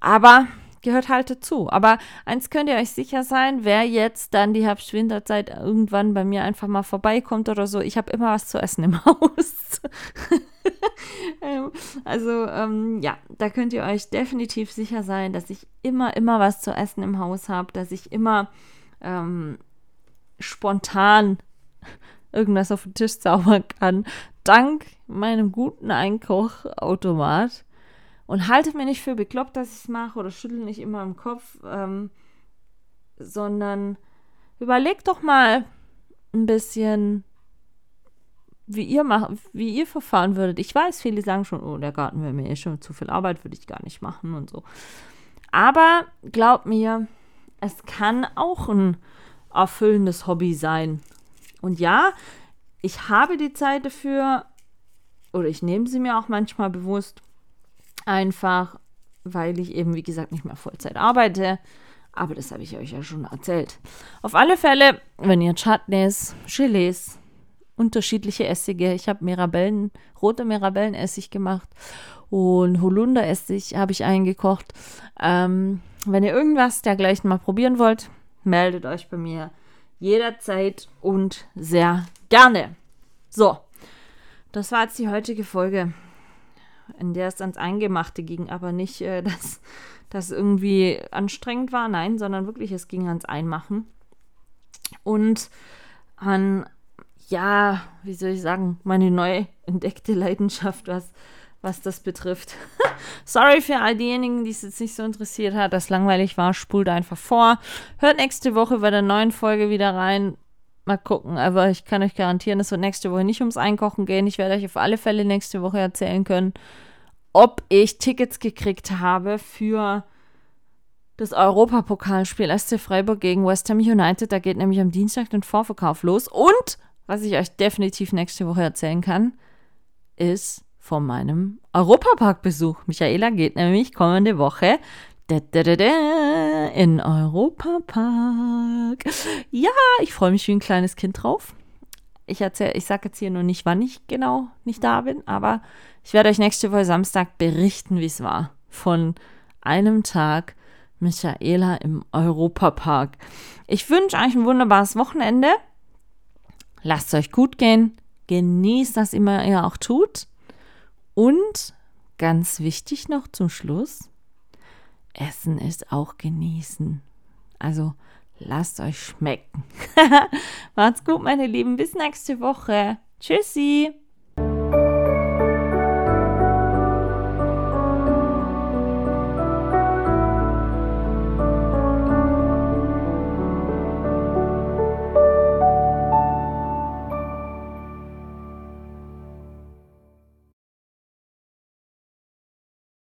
Aber gehört halt dazu. Aber eins könnt ihr euch sicher sein, wer jetzt dann die Herbst-Winterzeit irgendwann bei mir einfach mal vorbeikommt oder so, ich habe immer was zu essen im Haus. Ähm, also ähm, ja, da könnt ihr euch definitiv sicher sein, dass ich immer, immer was zu essen im Haus habe, dass ich immer ähm, spontan irgendwas auf den Tisch zaubern kann, dank meinem guten Einkochautomat. Und haltet mir nicht für bekloppt, dass ich es mache oder schüttel nicht immer im Kopf, ähm, sondern überlegt doch mal ein bisschen, wie ihr macht, wie ihr verfahren würdet. Ich weiß, viele sagen schon, oh, der Garten wäre mir eh schon zu viel Arbeit, würde ich gar nicht machen und so. Aber glaubt mir, es kann auch ein erfüllendes Hobby sein. Und ja, ich habe die Zeit dafür, oder ich nehme sie mir auch manchmal bewusst, Einfach, weil ich eben, wie gesagt, nicht mehr Vollzeit arbeite. Aber das habe ich euch ja schon erzählt. Auf alle Fälle, wenn ihr Chutneys, Gelees, unterschiedliche Essige, ich habe Mirabellen, rote Mirabellenessig gemacht und Holunderessig habe ich eingekocht. Ähm, wenn ihr irgendwas dergleichen mal probieren wollt, meldet euch bei mir jederzeit und sehr gerne. So, das war jetzt die heutige Folge in der es ans Eingemachte ging, aber nicht, äh, dass das irgendwie anstrengend war, nein, sondern wirklich, es ging ans Einmachen. Und an, ja, wie soll ich sagen, meine neu entdeckte Leidenschaft, was, was das betrifft. Sorry für all diejenigen, die es jetzt nicht so interessiert hat, das langweilig war, spult einfach vor. Hört nächste Woche bei der neuen Folge wieder rein. Mal gucken, aber ich kann euch garantieren, es wird nächste Woche nicht ums Einkochen gehen. Ich werde euch auf alle Fälle nächste Woche erzählen können, ob ich Tickets gekriegt habe für das Europapokalspiel SC Freiburg gegen West Ham United. Da geht nämlich am Dienstag den Vorverkauf los. Und was ich euch definitiv nächste Woche erzählen kann, ist von meinem Europapark-Besuch. Michaela geht nämlich kommende Woche in Europapark. Ja, ich freue mich wie ein kleines Kind drauf. Ich ich sage jetzt hier nur nicht, wann ich genau nicht da bin, aber ich werde euch nächste Woche Samstag berichten, wie es war. Von einem Tag Michaela im Europapark. Ich wünsche euch ein wunderbares Wochenende. Lasst es euch gut gehen. Genießt das immer ihr auch tut. Und ganz wichtig noch zum Schluss: Essen ist auch genießen. Also lasst euch schmecken. Macht's gut, meine Lieben. Bis nächste Woche. Tschüssi.